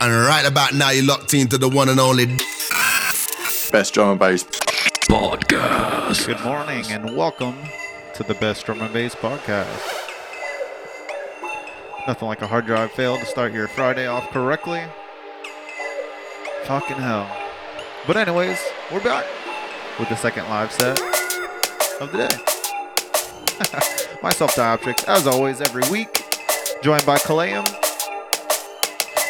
And right about now, you're locked into the one and only best drum and bass podcast. Good morning and welcome to the best drum and bass podcast. Nothing like a hard drive fail to start your Friday off correctly. Fucking hell. But anyways, we're back with the second live set of the day. Myself, Dioptrics, as always, every week, joined by Caelum.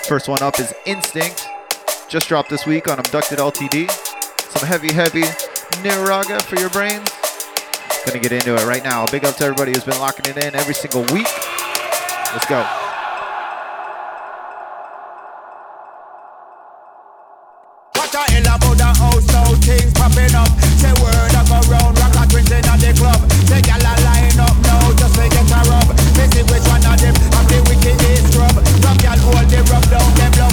First one up is Instinct, just dropped this week on Abducted LTD. Some heavy, heavy Niraga for your brains. Gonna get into it right now. Big up to everybody who's been locking it in every single week. Let's go. Popping up. Say word rock a twins in the club. Rub down, them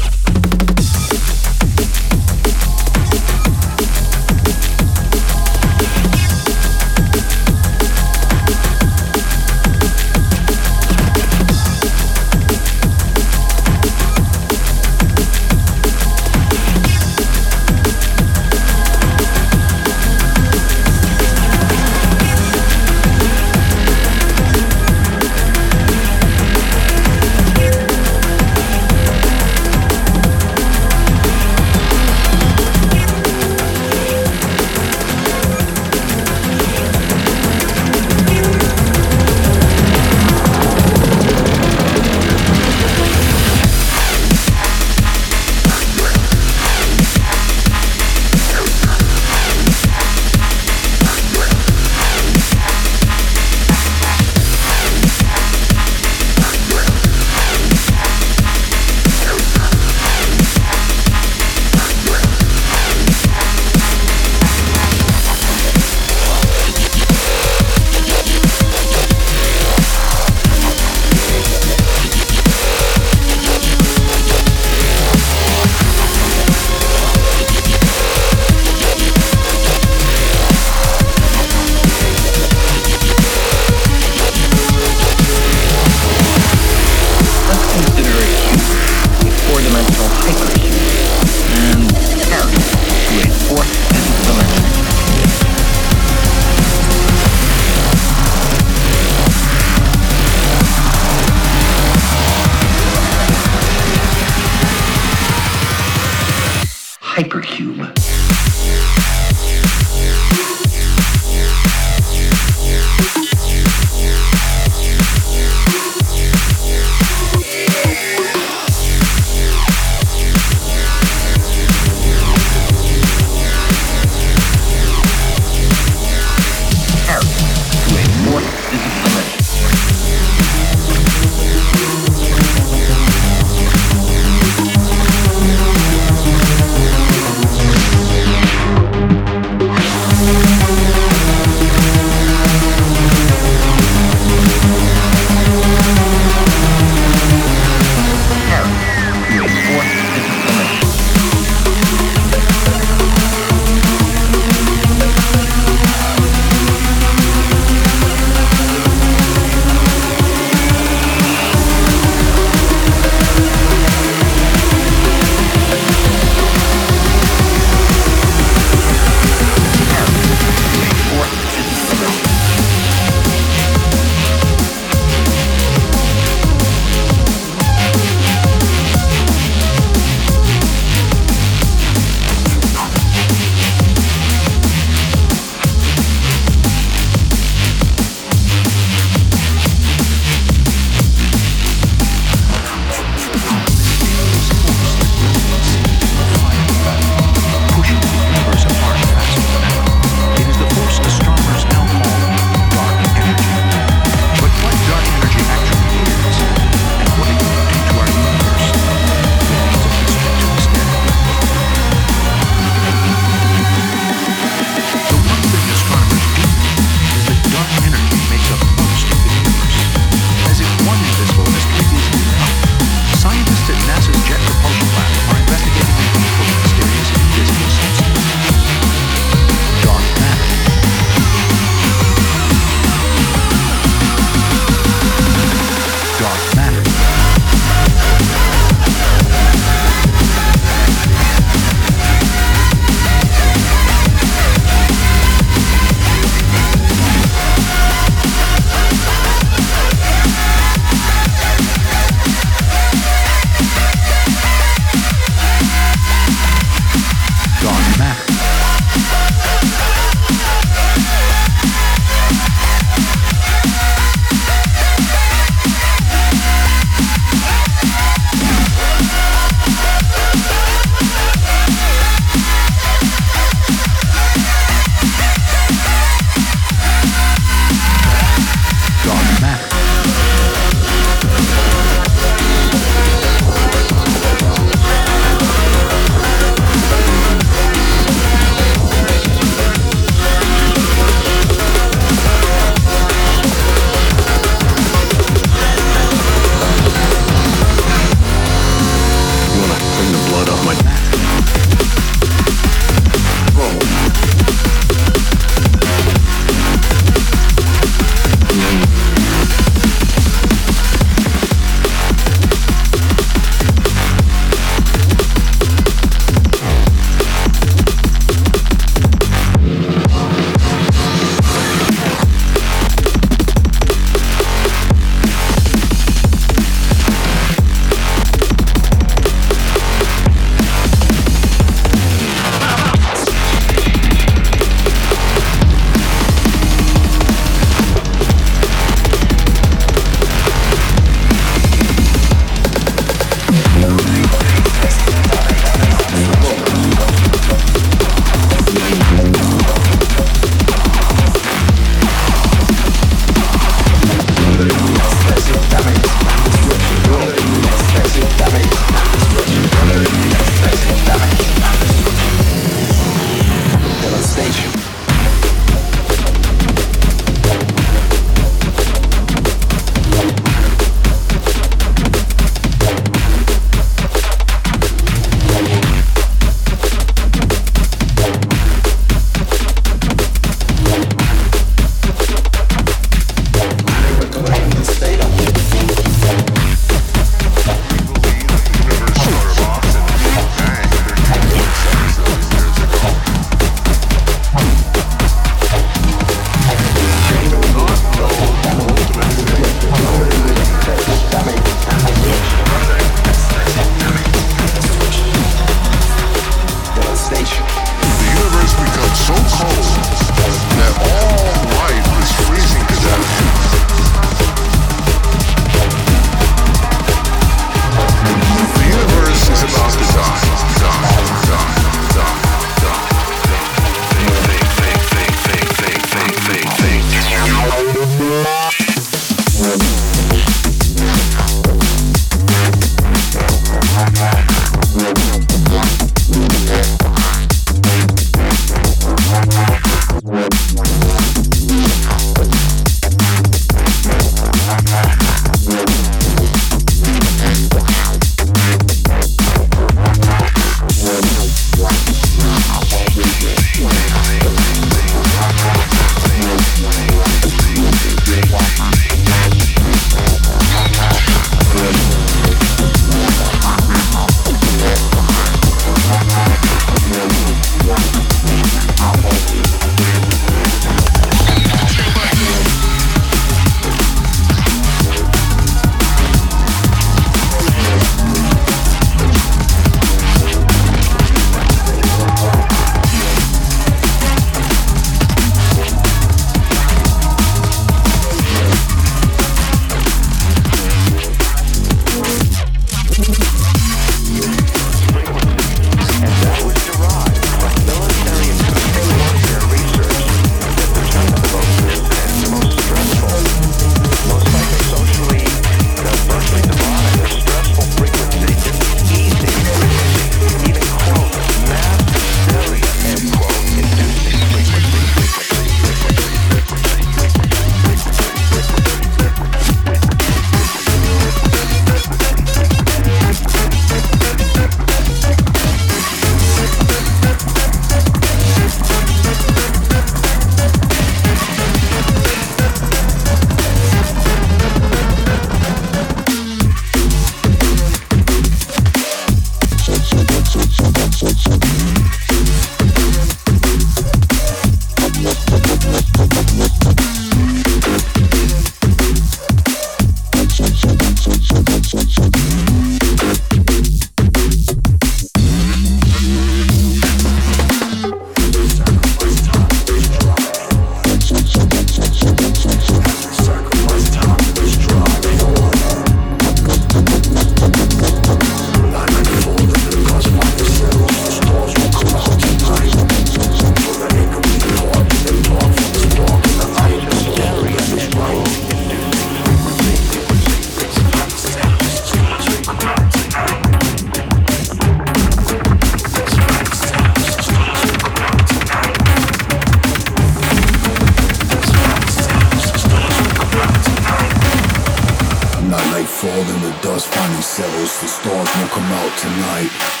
fall and the dust finally settles. The stars won't come out tonight.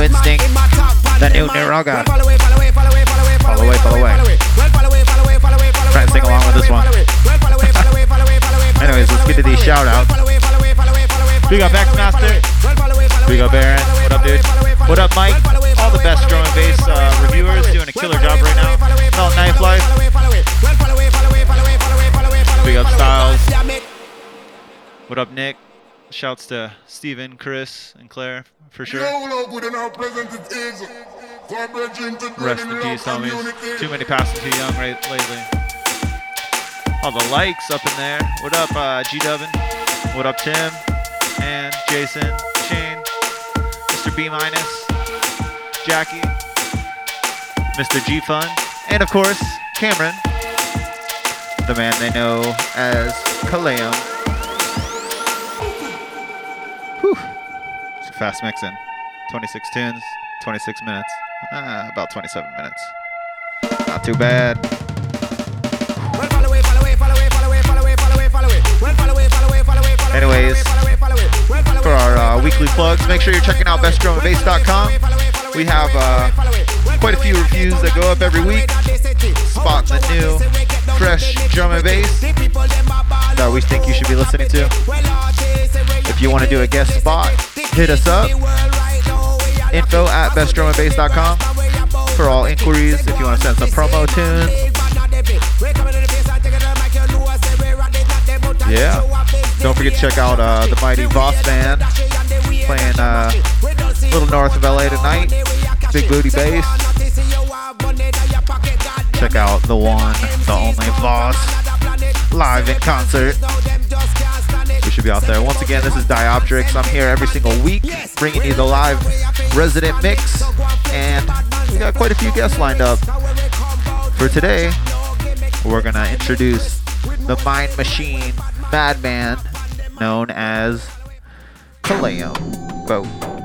With that new instinct, that new Niraga. Follow away, follow away. follow away. Try to sing along with this one. Anyways, let's get to these shout outs. We got Backmaster. We got Baron. What up, dude? What up, Mike? All the best drum and bass uh, reviewers doing a killer job right now. Melt Knife Life. Big up Styles. What up, Nick? Shouts to Steven, Chris, and Claire for sure. Rest in peace, homies. Too many passing too young right lately. All the likes up in there. What up, uh, G Dubin? What up, Tim? And Jason, Shane, Mr. B minus, Jackie, Mr. G Fun, and of course, Cameron, the man they know as Caelum. Fast mixing. 26 tunes, 26 minutes. Ah, about 27 minutes. Not too bad. Anyways, for our uh, weekly plugs, make sure you're checking out bestdrumandbass.com. We have uh, quite a few reviews that go up every week. Spot the new, fresh drum and bass that we think you should be listening to. If you want to do a guest spot, hit us up. Info at bestdrumandbass.com for all inquiries. If you want to send some promo tunes. Yeah. Don't forget to check out uh, the Mighty Boss Band playing uh, little north of LA tonight. Big Booty Bass. Check out the one, the only Voss live in concert. Be out there. Once again, this is Dioptrics. I'm here every single week bringing you the live resident mix. And we got quite a few guests lined up. For today, we're going to introduce the Mindmachine Madman known as Kaleo. Vote.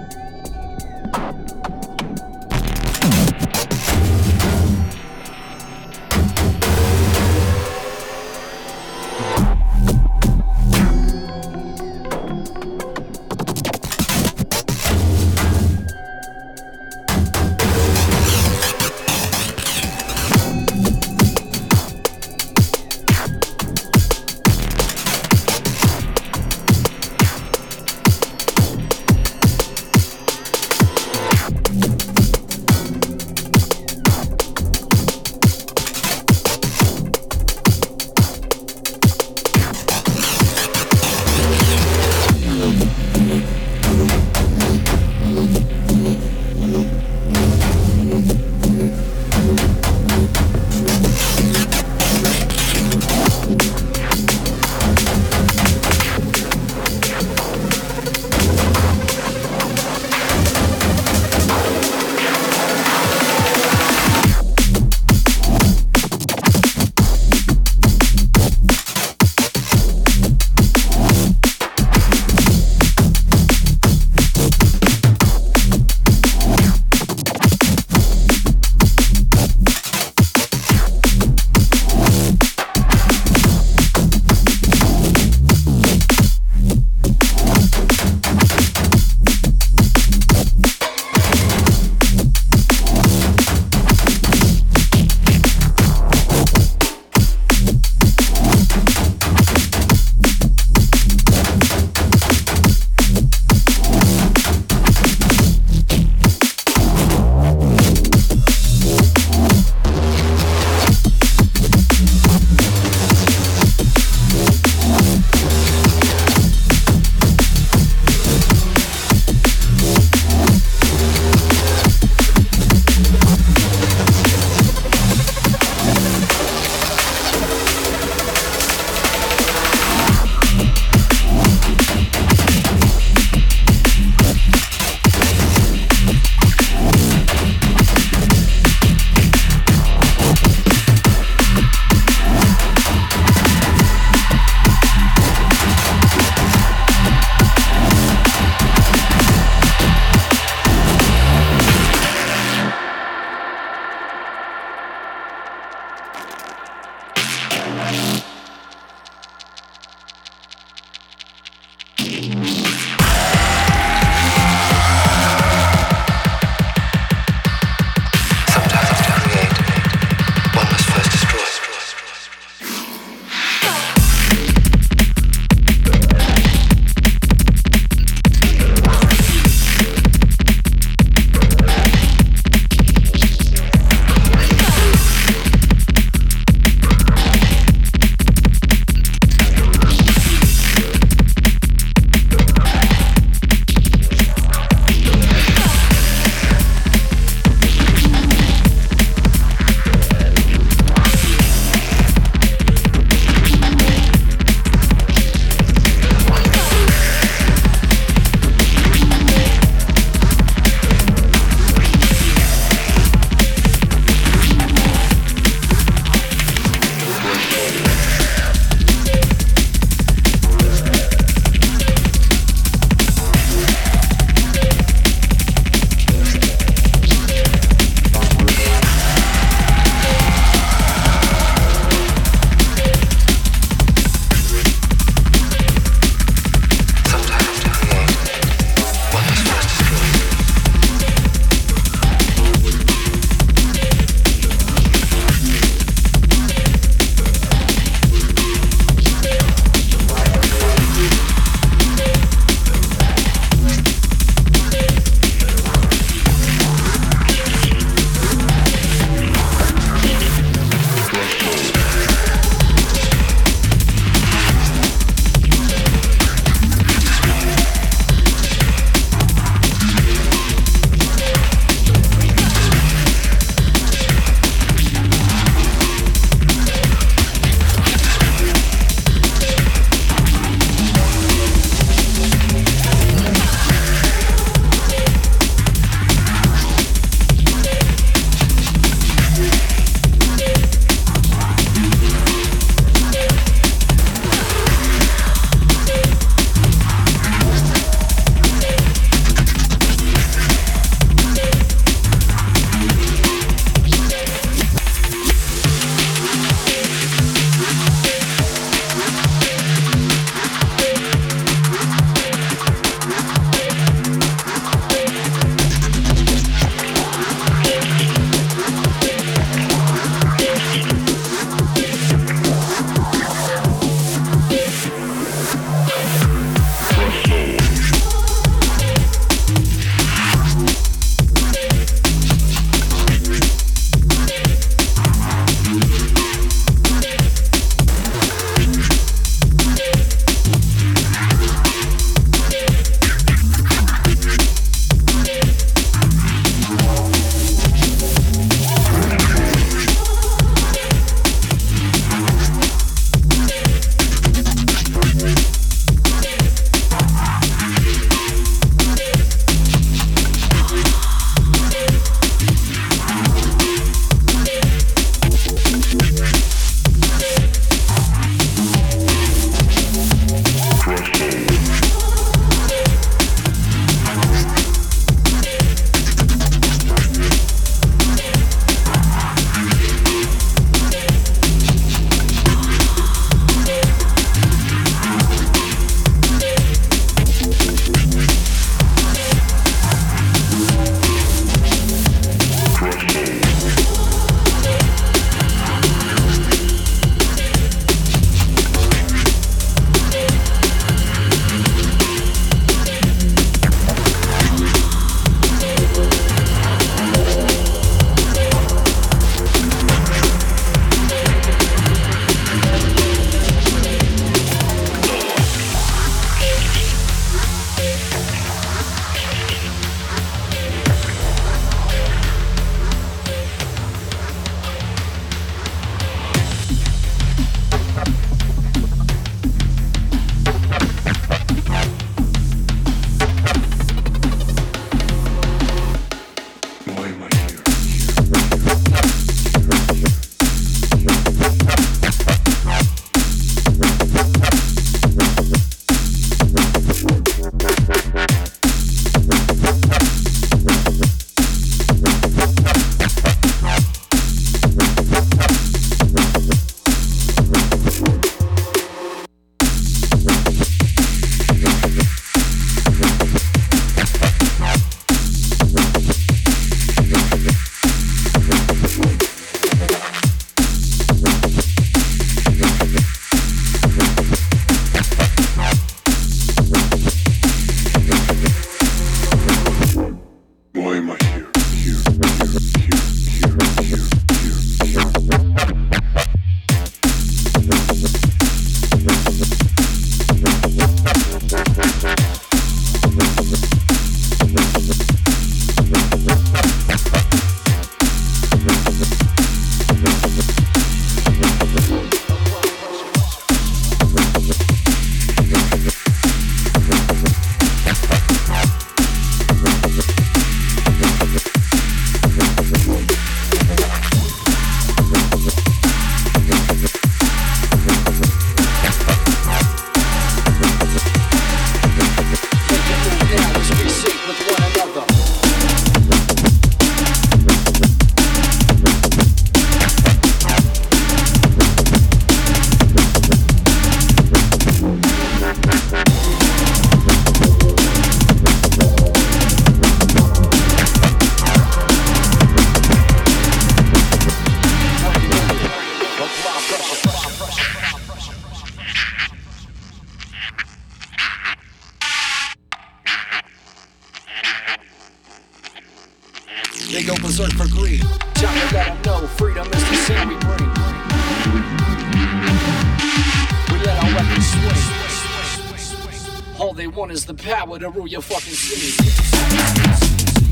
they want is the power to rule your fucking city.